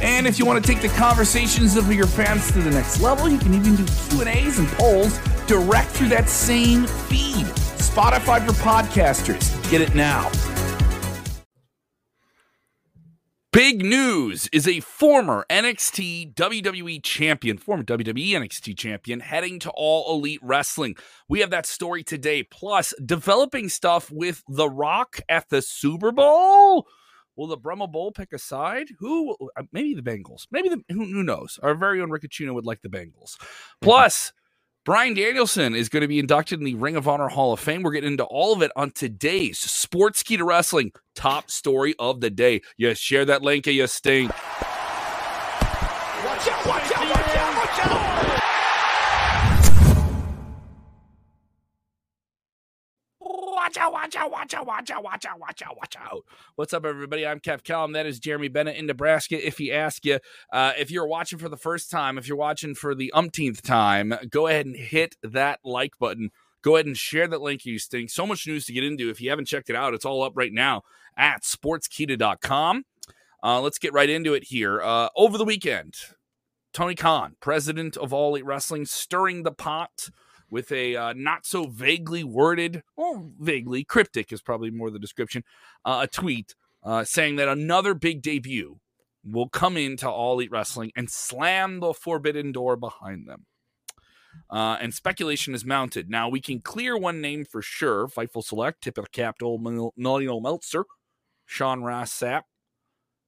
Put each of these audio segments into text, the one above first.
And if you want to take the conversations of your fans to the next level, you can even do Q&As and polls direct through that same feed. Spotify for podcasters. Get it now. Big news is a former NXT WWE champion, former WWE NXT champion, heading to All Elite Wrestling. We have that story today, plus developing stuff with The Rock at the Super Bowl. Will the Brahma Bull pick a side? Who? Uh, maybe the Bengals. Maybe the who, who knows? Our very own Ricocchino would like the Bengals. Plus, Bryan Danielson is going to be inducted in the Ring of Honor Hall of Fame. We're getting into all of it on today's Sportskeeda Wrestling top story of the day. You share that link, and you stink. Watch out! Watch out! Watch out! Watch out, watch out, watch out, watch out, watch out, watch out, watch out. What's up, everybody? I'm Kev Kellam. That is Jeremy Bennett in Nebraska. If he asks you, uh, if you're watching for the first time, if you're watching for the umpteenth time, go ahead and hit that like button. Go ahead and share that link, you stink. So much news to get into. If you haven't checked it out, it's all up right now at sportskeeda.com. Uh, let's get right into it here. Uh, over the weekend, Tony Khan, president of All Elite Wrestling, stirring the pot with a uh, not so vaguely worded, well, vaguely cryptic is probably more the description, uh, a tweet uh, saying that another big debut will come into All Elite Wrestling and slam the forbidden door behind them. Uh, and speculation is mounted. Now, we can clear one name for sure Fightful Select, tip of the cap to old Millennial Meltzer, Sean Ross Sapp,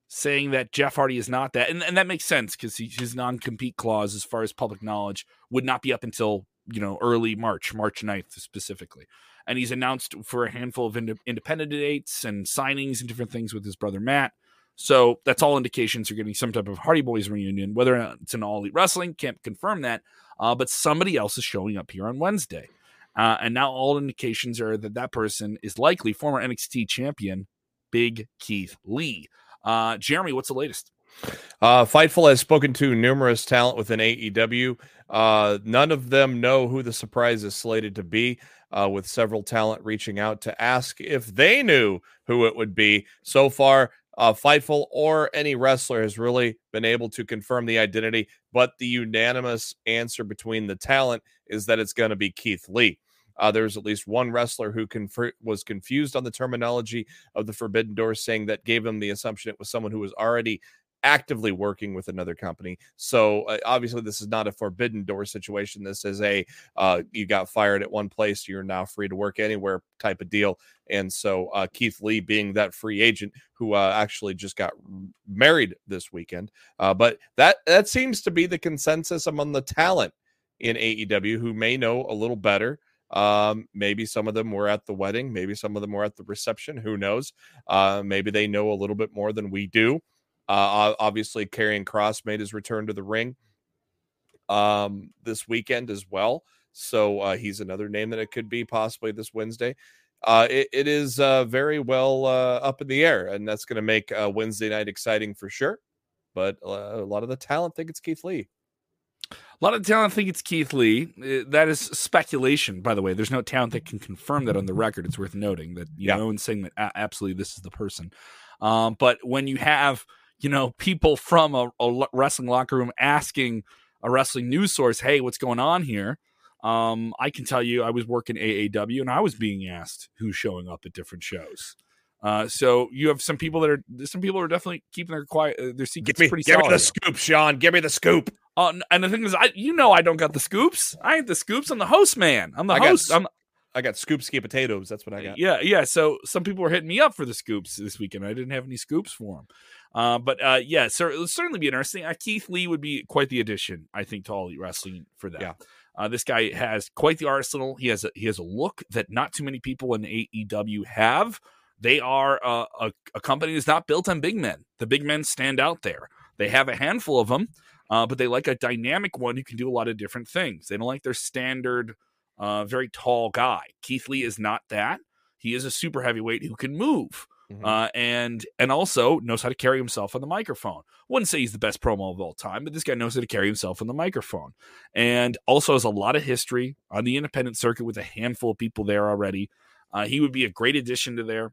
saying that Jeff Hardy is not that. And, and that makes sense because his non compete clause, as far as public knowledge, would not be up until you know, early March, March 9th specifically. And he's announced for a handful of ind- independent dates and signings and different things with his brother Matt. So that's all indications you're getting some type of Hardy Boys reunion. Whether it's an All Elite Wrestling, can't confirm that. Uh, but somebody else is showing up here on Wednesday. Uh, and now all indications are that that person is likely former NXT champion, Big Keith Lee. Uh, Jeremy, what's the latest? Uh, Fightful has spoken to numerous talent within AEW. Uh, none of them know who the surprise is slated to be, uh, with several talent reaching out to ask if they knew who it would be. So far, uh, Fightful or any wrestler has really been able to confirm the identity, but the unanimous answer between the talent is that it's going to be Keith Lee. Uh, there's at least one wrestler who was confused on the terminology of the Forbidden Door, saying that gave him the assumption it was someone who was already actively working with another company. So uh, obviously, this is not a forbidden door situation. This is a uh, you got fired at one place, you're now free to work anywhere type of deal. And so uh, Keith Lee, being that free agent who uh, actually just got married this weekend, uh, but that that seems to be the consensus among the talent in AEW who may know a little better. Um, maybe some of them were at the wedding, maybe some of them were at the reception. Who knows? Uh, maybe they know a little bit more than we do. Uh, obviously, Karrion Kross made his return to the ring um, this weekend as well. So uh, he's another name that it could be possibly this Wednesday. Uh, it, it is uh, very well uh, up in the air, and that's going to make uh, Wednesday night exciting for sure. But uh, a lot of the talent think it's Keith Lee. A lot of the talent think it's Keith Lee. That is speculation, by the way. There's no talent that can confirm that on the record. It's worth noting that you yeah. know and saying that absolutely this is the person. Um, but when you have you know, people from a, a, wrestling locker room asking a wrestling news source, "Hey, what's going on here?" Um, I can tell you, I was working AAW and I was being asked who's showing up at different shows. Uh, so you have some people that are some people are definitely keeping their quiet uh, their secrets give me, pretty give solid. me the scoop, Sean. Give me the scoop. Uh, and the thing is, I you know I don't got the scoops. I ain't the scoops. I'm the host man. I'm the I host. Got, I'm I got scoopski potatoes. That's what I got. Yeah, yeah. So some people were hitting me up for the scoops this weekend. I didn't have any scoops for them. Uh, but uh, yeah, so it would certainly be interesting. Uh, Keith Lee would be quite the addition, I think, to All Elite Wrestling for that. Yeah. Uh, this guy has quite the arsenal. He has a he has a look that not too many people in AEW have. They are uh, a, a company that's not built on big men. The big men stand out there. They have a handful of them. uh, but they like a dynamic one who can do a lot of different things. They don't like their standard, uh, very tall guy. Keith Lee is not that. He is a super heavyweight who can move. Mhm. Uh, and and also knows how to carry himself on the microphone. Wouldn't say he's the best promo of all time, but this guy knows how to carry himself on the microphone, and also has a lot of history on the independent circuit with a handful of people there already. Uh, he would be a great addition to there.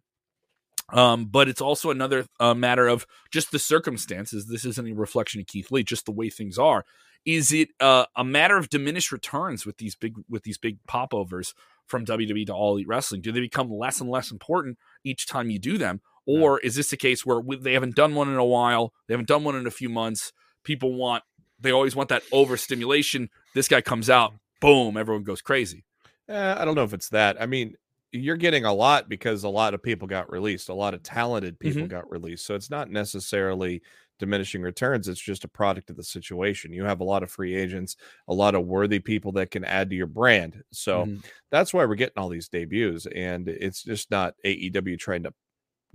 Um, but it's also another uh, matter of just the circumstances. This isn't a reflection of Keith Lee, just the way things are. Is it uh, a matter of diminished returns with these big with these big popovers from WWE to All Elite Wrestling? Do they become less and less important each time you do them, or is this a case where they haven't done one in a while? They haven't done one in a few months. People want they always want that overstimulation. This guy comes out, boom, everyone goes crazy. Eh, I don't know if it's that. I mean, you're getting a lot because a lot of people got released. A lot of talented people Mhm. got released. So it's not necessarily diminishing returns. It's just a product of the situation. You have a lot of free agents, a lot of worthy people that can add to your brand. So Mhm. that's why we're getting all these debuts. And it's just not AEW trying to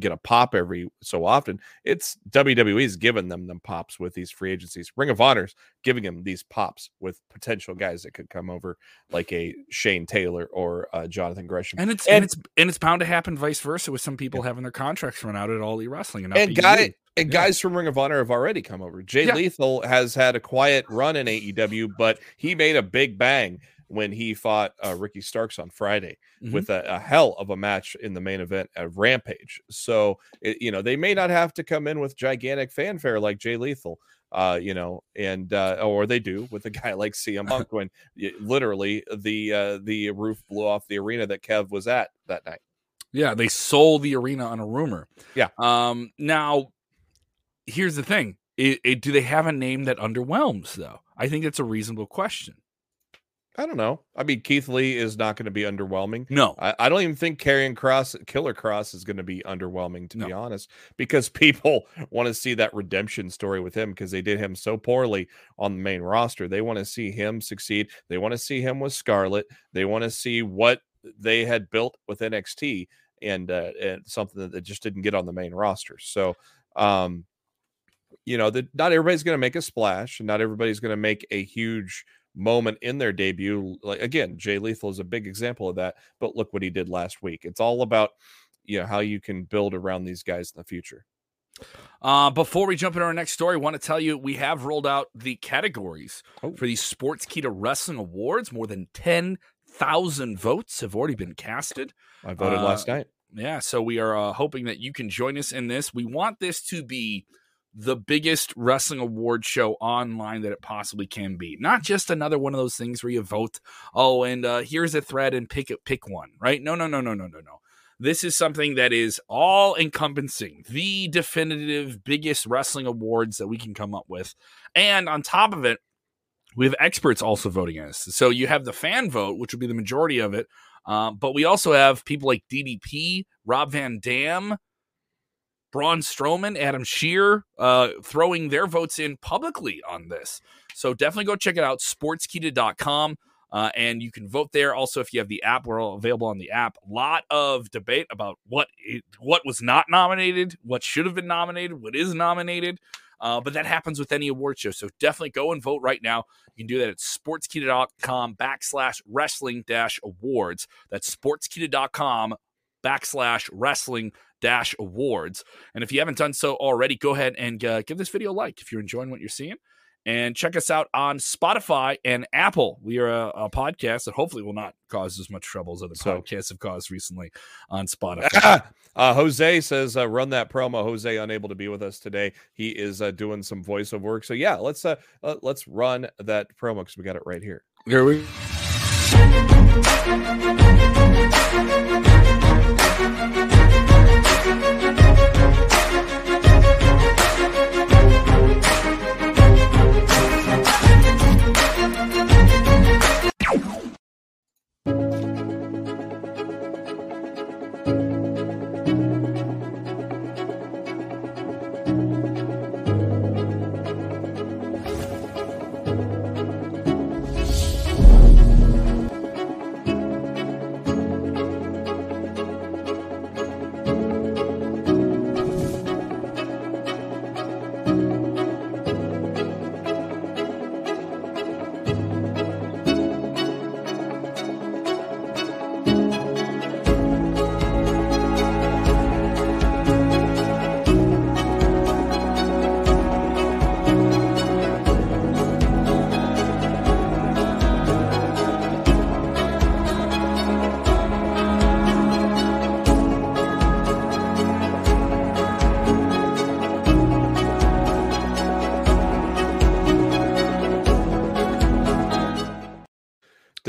get a pop every so often. It's WWE's giving them them pops with these free agencies. Ring of Honor's giving them these pops with potential guys that could come over, like a Shane Taylor or uh, Jonathan Gresham. And it's and, And- it's and it's bound to happen vice versa with some people having their contracts run out at All Elite Wrestling and, and being guy used. and Yeah. guys from Ring of Honor have already come over. Jay Yeah. Lethal has had a quiet run in AEW, but he made a big bang when he fought uh, Ricky Starks on Friday Mhm. with a, a hell of a match in the main event at Rampage. So it, you know they may not have to come in with gigantic fanfare like Jay Lethal. Uh, you know, and uh, or they do with a guy like CM Punk when literally the uh, the roof blew off the arena that Kev was at that night. Yeah, they sold the arena on a rumor. Yeah. Um. Now, here's the thing: it, it, do they have a name that underwhelms? Though I think that's a reasonable question. I don't know. I mean, Keith Lee is not going to be underwhelming. No. I, I don't even think Karrion Kross Killer Kross is going to be underwhelming to be honest because people want to see that redemption story with him because they did him so poorly on the main roster they want to see him succeed they want to see him with Scarlett they want to see what they had built with nxt and uh and something that just didn't get on the main roster so um you know that not everybody's going to make a splash and not everybody's going to make a huge moment in their debut. Like again, Jay Lethal is a big example of that. But look what he did last week. It's all about you know how you can build around these guys in the future. Uh, before we jump into our next story, I want to tell you we have rolled out the categories Oh. for the Sportskeeda Wrestling Awards. More than ten thousand votes have already been casted. I voted Uh, last night. Yeah, so we are uh, hoping that you can join us in this. We want this to be the biggest wrestling award show online that it possibly can be. Not just another one of those things where you vote, oh, and uh, here's a thread and pick pick one, right? No, no, no, no, no, no, no. This is something that is all encompassing, the definitive biggest wrestling awards that we can come up with. And on top of it, we have experts also voting in this. So you have the fan vote, which would be the majority of it. Um, but we also have people like DDP, Rob Van Dam, Braun Strowman, Adam Scherr, uh, throwing their votes in publicly on this. So definitely go check it out, sportskeeda.com. Uh, and you can vote there. Also, if you have the app, we're all available on the app. A lot of debate about what it, what was not nominated, what should have been nominated, what is nominated. Uh, but that happens with any award show. So definitely go and vote right now. You can do that at sportskeeda.com backslash wrestling dash awards. That's sportskeeda.com backslash wrestling dash awards. And if you haven't done so already, go ahead and uh, give this video a like if you're enjoying what you're seeing. And check us out on Spotify and Apple. We are a, a podcast that hopefully will not cause as much trouble as other So- podcasts have caused recently on Spotify. uh, Jose says, uh, "Run that promo." Jose unable to be with us today. He is uh, doing some voiceover work. So yeah, let's uh, uh let's run that promo because we got it right here. Here we Thank you.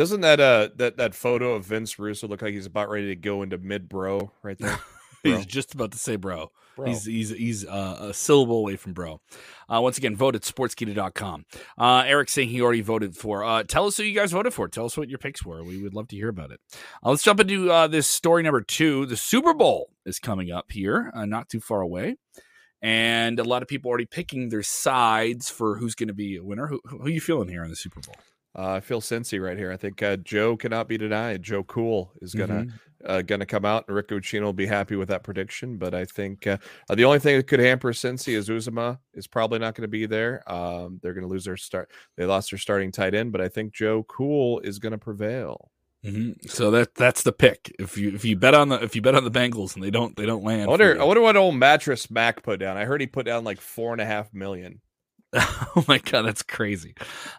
Doesn't that uh that that photo of Vince Russo look like he's about ready to go into mid bro right there? Bro. He's just about to say bro. Bro. He's he's he's uh, a syllable away from bro. Uh, once again, vote at sportskeeda.com. Uh, Eric saying he already voted for. Uh, tell us who you guys voted for. Tell us what your picks were. We would love to hear about it. Uh, let's jump into uh, this story number two. The Super Bowl is coming up here, uh, not too far away. And a lot of people already picking their sides for who's going to be a winner. Who, who are you feeling here in the Super Bowl? Uh, I feel Cincy right here. I think uh, Joe cannot be denied. Joe Cool is gonna Mhm. uh, gonna come out, and Rick Uccino will be happy with that prediction. But I think the only thing that could hamper Cincy is Uzomah is probably not going to be there. Um, they're going to lose their start. They lost their starting tight end, but I think Joe Cool is going to prevail. Mhm. So that that's the pick. If you if you bet on the if you bet on the Bengals and they don't they don't land. I wonder. I wonder what old Mattress Mack put down. I heard he put down like four and a half million. oh my god, that's crazy.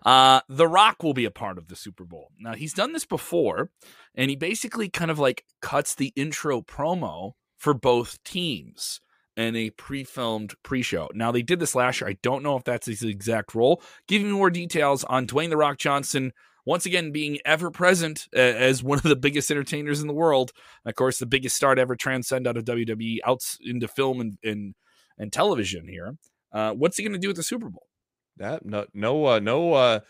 Uh The Rock will be a part of the Super Bowl. Now he's done this before, and he basically kind of like cuts the intro promo for both teams in a pre-filmed pre-show. Now they did this last year. I don't know if that's his exact role. Give me more details on Dwayne the Rock Johnson once again being ever present uh, as one of the biggest entertainers in the world. Of course, the biggest star to ever transcend out of WWE out into film and and, and television here. Uh, what's he going to do at the Super Bowl? That no no uh, no uh,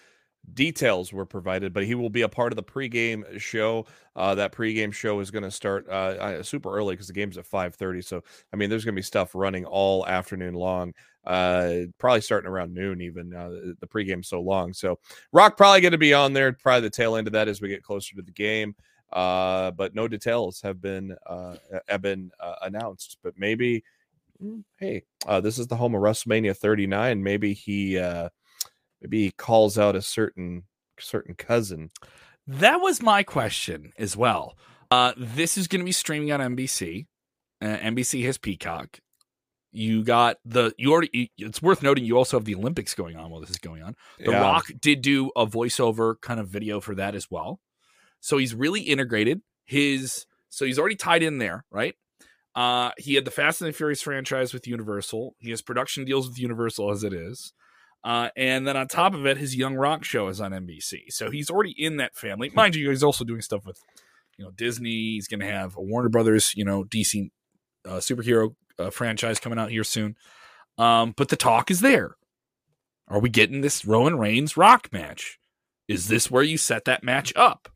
details were provided, but he will be a part of the pregame show. Uh, that pregame show is going to start uh, super early because the game's at five thirty. So I mean, there's going to be stuff running all afternoon long. Uh, probably starting around noon even. Uh, the- pregame's so long, so Rock probably going to be on there. Probably the tail end of that as we get closer to the game. Uh, but no details have been uh, have been uh, announced. But maybe, hey, uh, this is the home of WrestleMania 39. Maybe he. Uh, maybe he calls out a certain certain cousin. That was my question as well. Uh, this is going to be streaming on NBC. Uh, NBC has Peacock. You got the you already. It's worth noting you also have the Olympics going on while this is going on. The Yeah. Rock did do a voiceover kind of video for that as well. So he's really integrated his so he's already tied in there, right? Uh he had the Fast and the Furious franchise with Universal. He has production deals with Universal as it is. Uh, and then on top of it, his Young Rock show is on NBC. So he's already in that family. Mind you, he's also doing stuff with, you know, Disney. He's going to have a Warner Brothers, you know, DC uh, superhero uh, franchise coming out here soon. Um, but the talk is there. Are we getting this Roman Reigns Rock match? Is this where you set that match up?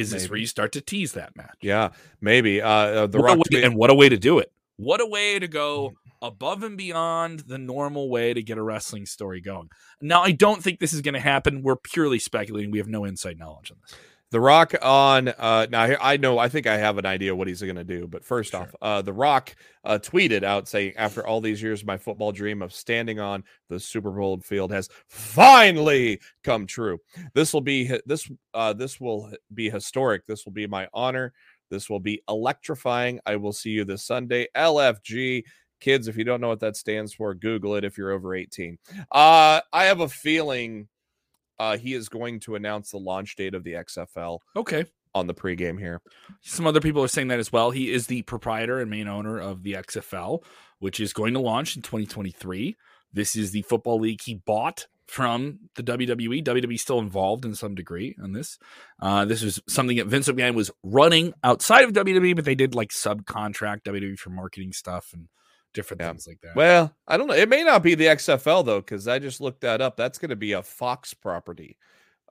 Is this where you start to tease that match? Yeah, maybe. Uh, uh, the What Rock way- tweet- and what a way to do it. What a way to go above and beyond the normal way to get a wrestling story going. Now, I don't think this is going to happen. We're purely speculating. We have no inside knowledge on this. The Rock on uh now I know I think I have an idea what he's going to do, but first Sure. off, uh The Rock uh tweeted out saying after all these years my football dream of standing on the Super Bowl field has finally come true. This will be this uh this will be historic. This will be my honor. This will be electrifying. I will see you this Sunday. LFG kids if you don't know what that stands for, google it if you're over 18. Uh I have a feeling uh, he is going to announce the launch date of the XFL Okay. on the pregame here. Some other people are saying that as well. He is the proprietor and main owner of the XFL, which is going to launch in 2023. This is the football league he bought from the WWE. WWE still involved in some degree on this. Uh, this is something that Vince McMahon was running outside of WWE, but they did like subcontract WWE for marketing stuff and different Yeah. things like that. Well, I don't know. It may not be the XFL though, because I just looked that up. That's going to be a Fox property.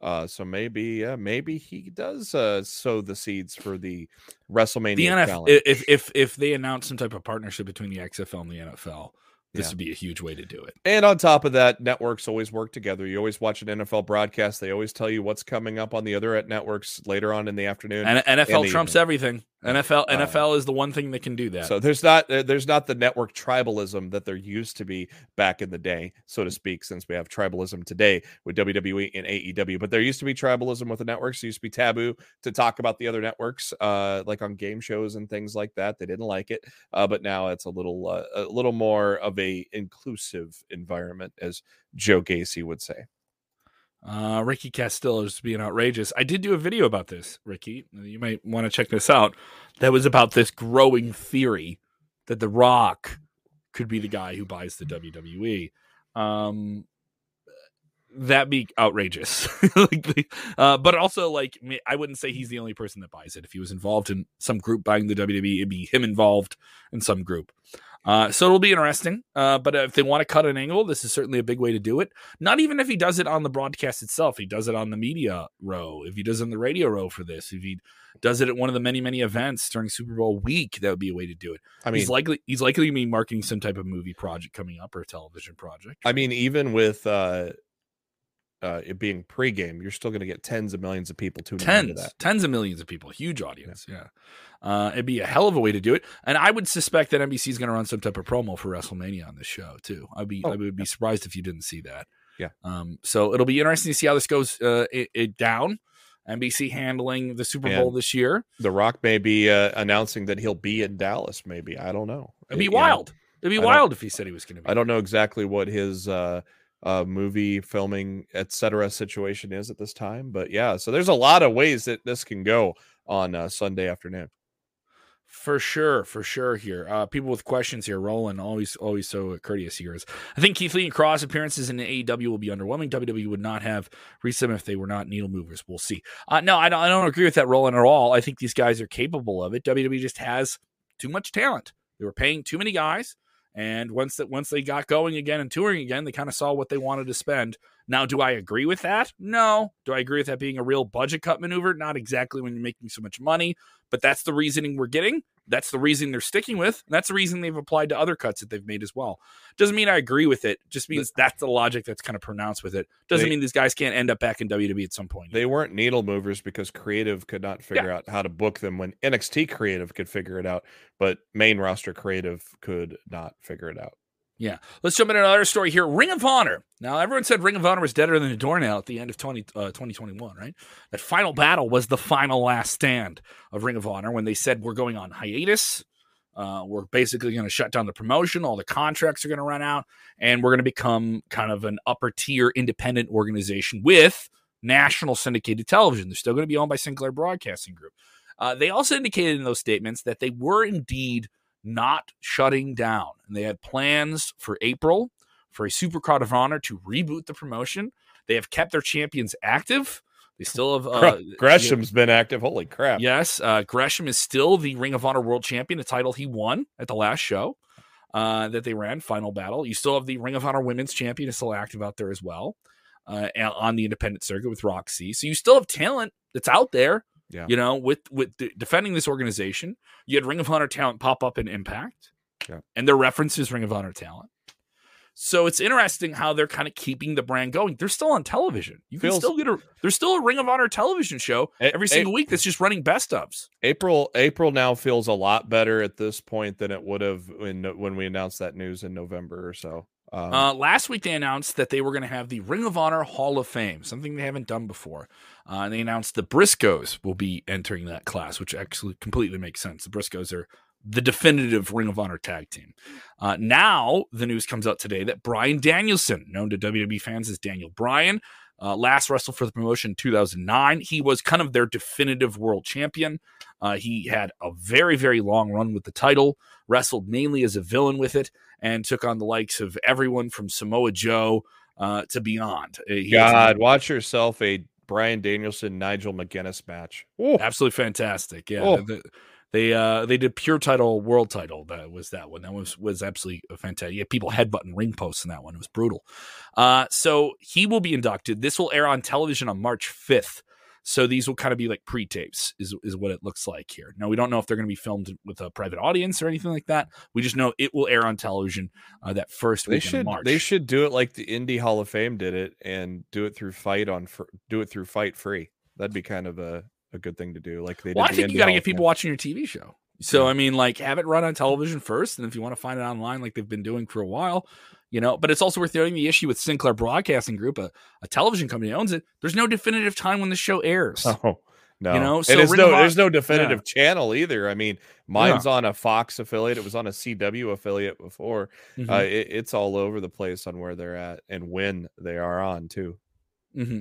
Uh, so maybe, uh, maybe he does uh, sow the seeds for the WrestleMania. the NFL, if if if they announce some type of partnership between the XFL and the NFL, this Yeah. would be a huge way to do it. And on top of that, networks always work together. You always watch an NFL broadcast. They always tell you what's coming up on the other networks later on in the afternoon. And NFL the trumps evening. everything. NFL Uh, NFL is the one thing that can do that. So there's not there's not the network tribalism that there used to be back in the day, so to speak, since we have tribalism today with WWE and AEW. But there used to be tribalism with the networks. It used to be taboo to talk about the other networks, uh, like on game shows and things like that. They didn't like it, uh, but now it's a little uh, a little more of a inclusive environment, as Joe Gacy would say. Uh, Ricky Castillo is being outrageous. I did do a video about this, Ricky. You might want to check this out. That was about this growing theory that The Rock could be the guy who buys the WWE. Um, That'd be outrageous. uh, but also, like, I wouldn't say he's the only person that buys it. If he was involved in some group buying the WWE, it'd be him involved in some group. Uh, so it'll be interesting. Uh, but if they want to cut an angle, this is certainly a big way to do it. Not even if he does it on the broadcast itself. He does it on the media row. If he does it on the radio row for this, if he does it at one of the many many events during Super Bowl week, that would be a way to do it. I mean, he's likely he's likely to be marketing some type of movie project coming up or a television project. I mean, even with uh, uh, it being pregame, you're still going to get tens of millions of people tuning tens, into that. Tens of millions of people, huge audience. Yeah. yeah. Uh, it'd be a hell of a way to do it, and I would suspect that NBC is going to run some type of promo for WrestleMania on this show too. I'd be oh, I would be surprised if you didn't see that. Yeah. Um. So it'll be interesting to see how this goes. Uh, it, it down. NBC handling the Super Bowl this year. The Rock may be uh, announcing that he'll be in Dallas. Maybe I don't know. It'd be it, wild. Know, It'd be I wild if he said he was going to. Be. I don't know exactly what his uh, uh, movie filming, etc. situation is at this time. But yeah, so there's a lot of ways that this can go on uh, Sunday afternoon. For sure, for sure. Here, uh, people with questions here. Roland, always, always so courteous here. Is I think Keith Lee and Kross appearances in AEW will be underwhelming. WWE would not have reached them if they were not needle movers. We'll see. Uh, no, I don't. I don't agree with that, Roland, at all. I think these guys are capable of it. WWE just has too much talent. They were paying too many guys. And once that once they got going again and touring again, they kind of saw what they wanted to spend. Now, do I agree with that? No. Do I agree with that being a real budget cut maneuver? Not exactly when you're making so much money, but that's the reasoning we're getting. That's the reason they're sticking with. that's the reason they've applied to other cuts that they've made as well. Doesn't mean I agree with it. Just means that's the logic that's kind of pronounced with it. Doesn't they, mean these guys can't end up back in WWE at some point. They weren't needle movers because creative could not figure yeah. out how to book them when NXT creative could figure it out, but main roster creative could not figure it out. Yeah. Let's jump into another story here. Ring of Honor. Now, everyone said Ring of Honor was deader than a doornail at the end of 20, uh, 2021, right? That final battle was the final last stand of Ring of Honor when they said, we're going on hiatus. Uh, we're basically going to shut down the promotion. All the contracts are going to run out, and we're going to become kind of an upper tier independent organization with national syndicated television. They're still going to be owned by Sinclair Broadcasting Group. Uh, they also indicated in those statements that they were indeed not shutting down. And they had plans for April for a Supercard of Honor to reboot the promotion. They have kept their champions active. They still have uh, Gresham's been active. Holy crap! Yes, uh, Gresham is still the Ring of Honor World Champion, a title he won at the last show uh, that they ran, Final Battle. You still have the Ring of Honor Women's Champion is still active out there as well uh, on the independent circuit with Roxy. So you still have talent that's out there. Yeah. You know, with with defending this organization, you had Ring of Honor talent pop up in Impact, yeah. and their references Ring of Honor talent. So it's interesting how they're kind of keeping the brand going. They're still on television. You can still get a. There's still a Ring of Honor television show every single week that's just running best ofs. April April now feels a lot better at this point than it would have when when we announced that news in November or so. Um, uh, last week, they announced that they were going to have the Ring of Honor Hall of Fame, something they haven't done before. Uh, and they announced the Briscoes will be entering that class, which actually completely makes sense. The Briscoes are the definitive Ring of Honor tag team. Uh, now, the news comes out today that Bryan Danielson, known to WWE fans as Daniel Bryan, uh, last wrestled for the promotion in 2009. He was kind of their definitive world champion. Uh, he had a very, very long run with the title, wrestled mainly as a villain with it, and took on the likes of everyone from Samoa Joe uh, to beyond. Uh, he God, watch yourself a Bryan Danielson Nigel McGuinness match. Ooh. Absolutely fantastic. Yeah. Oh. The, they uh they did pure title world title that was that one that was was absolutely fantastic yeah people headbutting ring posts in that one it was brutal uh so he will be inducted this will air on television on march 5th so these will kind of be like pre-tapes, is is what it looks like here. Now we don't know if they're going to be filmed with a private audience or anything like that. We just know it will air on television uh, that first they week should, March. They should do it like the Indie Hall of Fame did it, and do it through Fight on do it through Fight Free. That'd be kind of a, a good thing to do. Like they. Well, I think you got to get people watching your TV show. So I mean, like, have it run on television first, and if you want to find it online, like they've been doing for a while, you know. But it's also worth noting the issue with Sinclair Broadcasting Group, a, a television company owns it. There's no definitive time when the show airs. Oh, no, you know, so no, there's no definitive yeah. channel either. I mean, mine's yeah. on a Fox affiliate. It was on a CW affiliate before. Mm-hmm. Uh, it, it's all over the place on where they're at and when they are on too. Mm-hmm.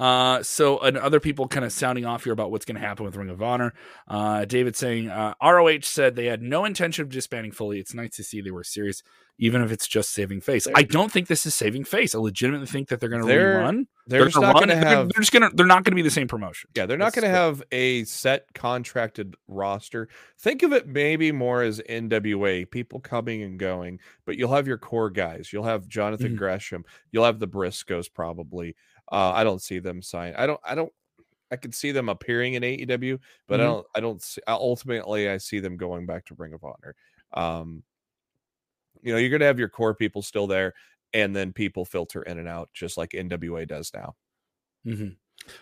Uh, so, and other people kind of sounding off here about what's going to happen with Ring of Honor. Uh, David saying uh, ROH said they had no intention of disbanding fully. It's nice to see they were serious. even if it's just saving face. I don't think this is saving face. I legitimately think that they're going to They're- rerun. They're, just not going to they're have. They're just going to. They're not going to be the same promotion. Yeah, they're not going to have a set contracted roster. Think of it maybe more as NWA, people coming and going, but you'll have your core guys. You'll have Jonathan Mhm. Gresham. You'll have the Briscoes probably. Uh, I don't see them sign. I don't. I don't. I could see them appearing in AEW, but I Mhm. don't. I don't. See, ultimately, I see them going back to Ring of Honor. Um, you know, you're going to have your core people still there, and then people filter in and out, just like NWA does now. Mm-hmm.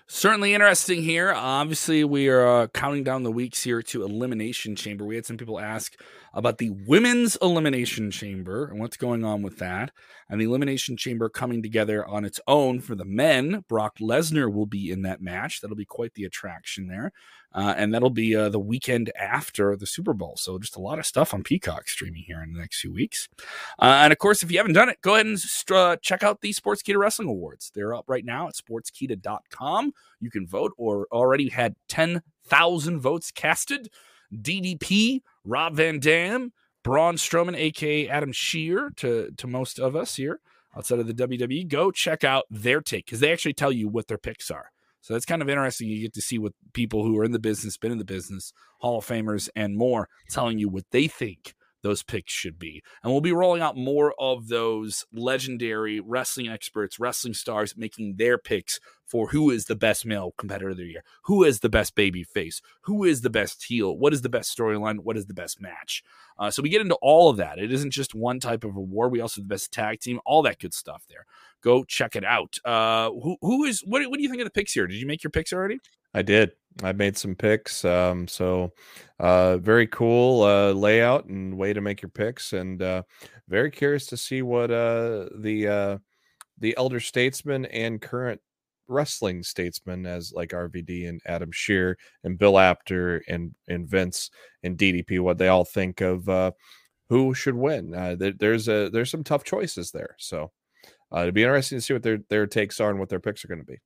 Certainly interesting here. Obviously, we are uh, counting down the weeks here to Elimination Chamber. We had some people ask about the Women's Elimination Chamber and what's going on with that. And the Elimination Chamber coming together on its own for the men. Brock Lesnar will be in that match. That'll be quite the attraction there. Uh, and that'll be uh, the weekend after the Super Bowl. So just a lot of stuff on Peacock streaming here in the next few weeks. Uh, and of course, if you haven't done it, go ahead and uh, check out the Sports Sportskeeda Wrestling Awards. They're up right now at sportskeeda.com. You can vote or already had 10,000 votes casted. DDP, Rob Van Dam, Braun Strowman, aka Adam Scherr, to, to most of us here outside of the WWE. Go check out their take because they actually tell you what their picks are. So that's kind of interesting. You get to see what people who are in the business, been in the business, Hall of Famers, and more telling you what they think those picks should be. And we'll be rolling out more of those legendary wrestling experts, wrestling stars making their picks for who is the best male competitor of the year, who is the best baby face, who is the best heel, what is the best storyline, what is the best match. Uh, so we get into all of that. It isn't just one type of award. We also have the best tag team, all that good stuff there. Go check it out. Uh, who who is what? What do you think of the picks here? Did you make your picks already? I did. I made some picks. Um, so uh, very cool uh, layout and way to make your picks, and uh, very curious to see what uh, the uh, the elder statesman and current wrestling statesmen, as like RVD and Adam Scherr and Bill Apter and and Vince and DDP, what they all think of uh, who should win. Uh, there, there's a there's some tough choices there, so. Uh, it'd be interesting to see what their, their takes are and what their picks are going to be.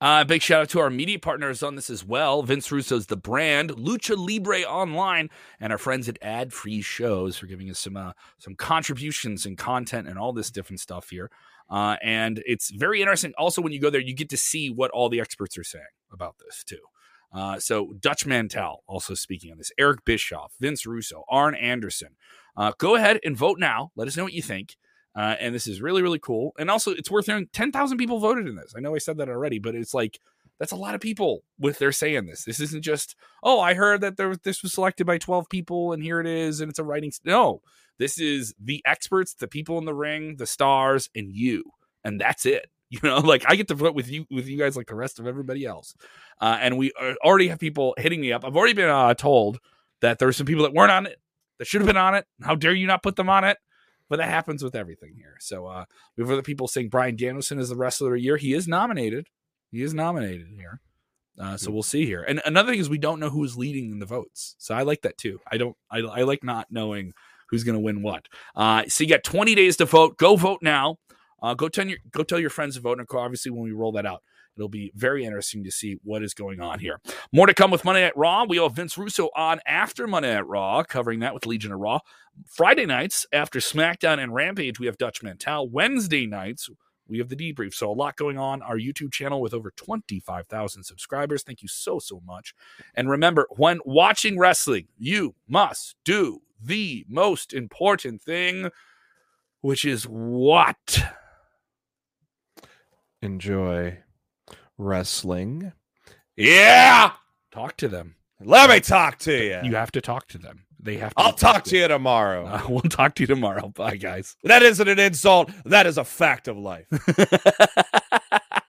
Uh, big shout out to our media partners on this as well. Vince Russo's The Brand, Lucha Libre Online, and our friends at Ad Free Shows for giving us some uh, some contributions and content and all this different stuff here. Uh, and it's very interesting. Also, when you go there, you get to see what all the experts are saying about this too. Uh, so Dutch Mantell also speaking on this. Eric Bischoff, Vince Russo, Arn Anderson. Uh, go ahead and vote now. Let us know what you think. Uh, and this is really, really cool. And also, it's worth knowing 10,000 people voted in this. I know I said that already, but it's like, that's a lot of people with their say in this. This isn't just, oh, I heard that there this was selected by 12 people and here it is and it's a writing. No, this is the experts, the people in the ring, the stars, and you. And that's it. You know, like I get to vote with you, with you guys, like the rest of everybody else. Uh, and we uh, already have people hitting me up. I've already been uh, told that there are some people that weren't on it that should have been on it. How dare you not put them on it? But that happens with everything here. So uh, we have other people saying Bryan Danielson is the wrestler of the year. He is nominated. He is nominated here. Uh, so we'll see here. And another thing is we don't know who is leading in the votes. So I like that too. I don't. I, I like not knowing who's going to win what. Uh, so you got 20 days to vote. Go vote now. Uh, go tell your go tell your friends to vote. And call. obviously, when we roll that out, it'll be very interesting to see what is going on here. More to come with Monday at Raw. We have Vince Russo on after Monday at Raw, covering that with Legion of Raw. Friday nights after SmackDown and Rampage, we have Dutch Mantell. Wednesday nights, we have the debrief. So a lot going on. Our YouTube channel with over 25,000 subscribers. Thank you so, so much. And remember, when watching wrestling, you must do the most important thing, which is what? Enjoy wrestling. Yeah! Talk to them. Let me talk to you. You have to talk to them. They have to. I'll talk to you tomorrow. Uh, we'll talk to you tomorrow. Bye, guys. that isn't an insult. That is a fact of life.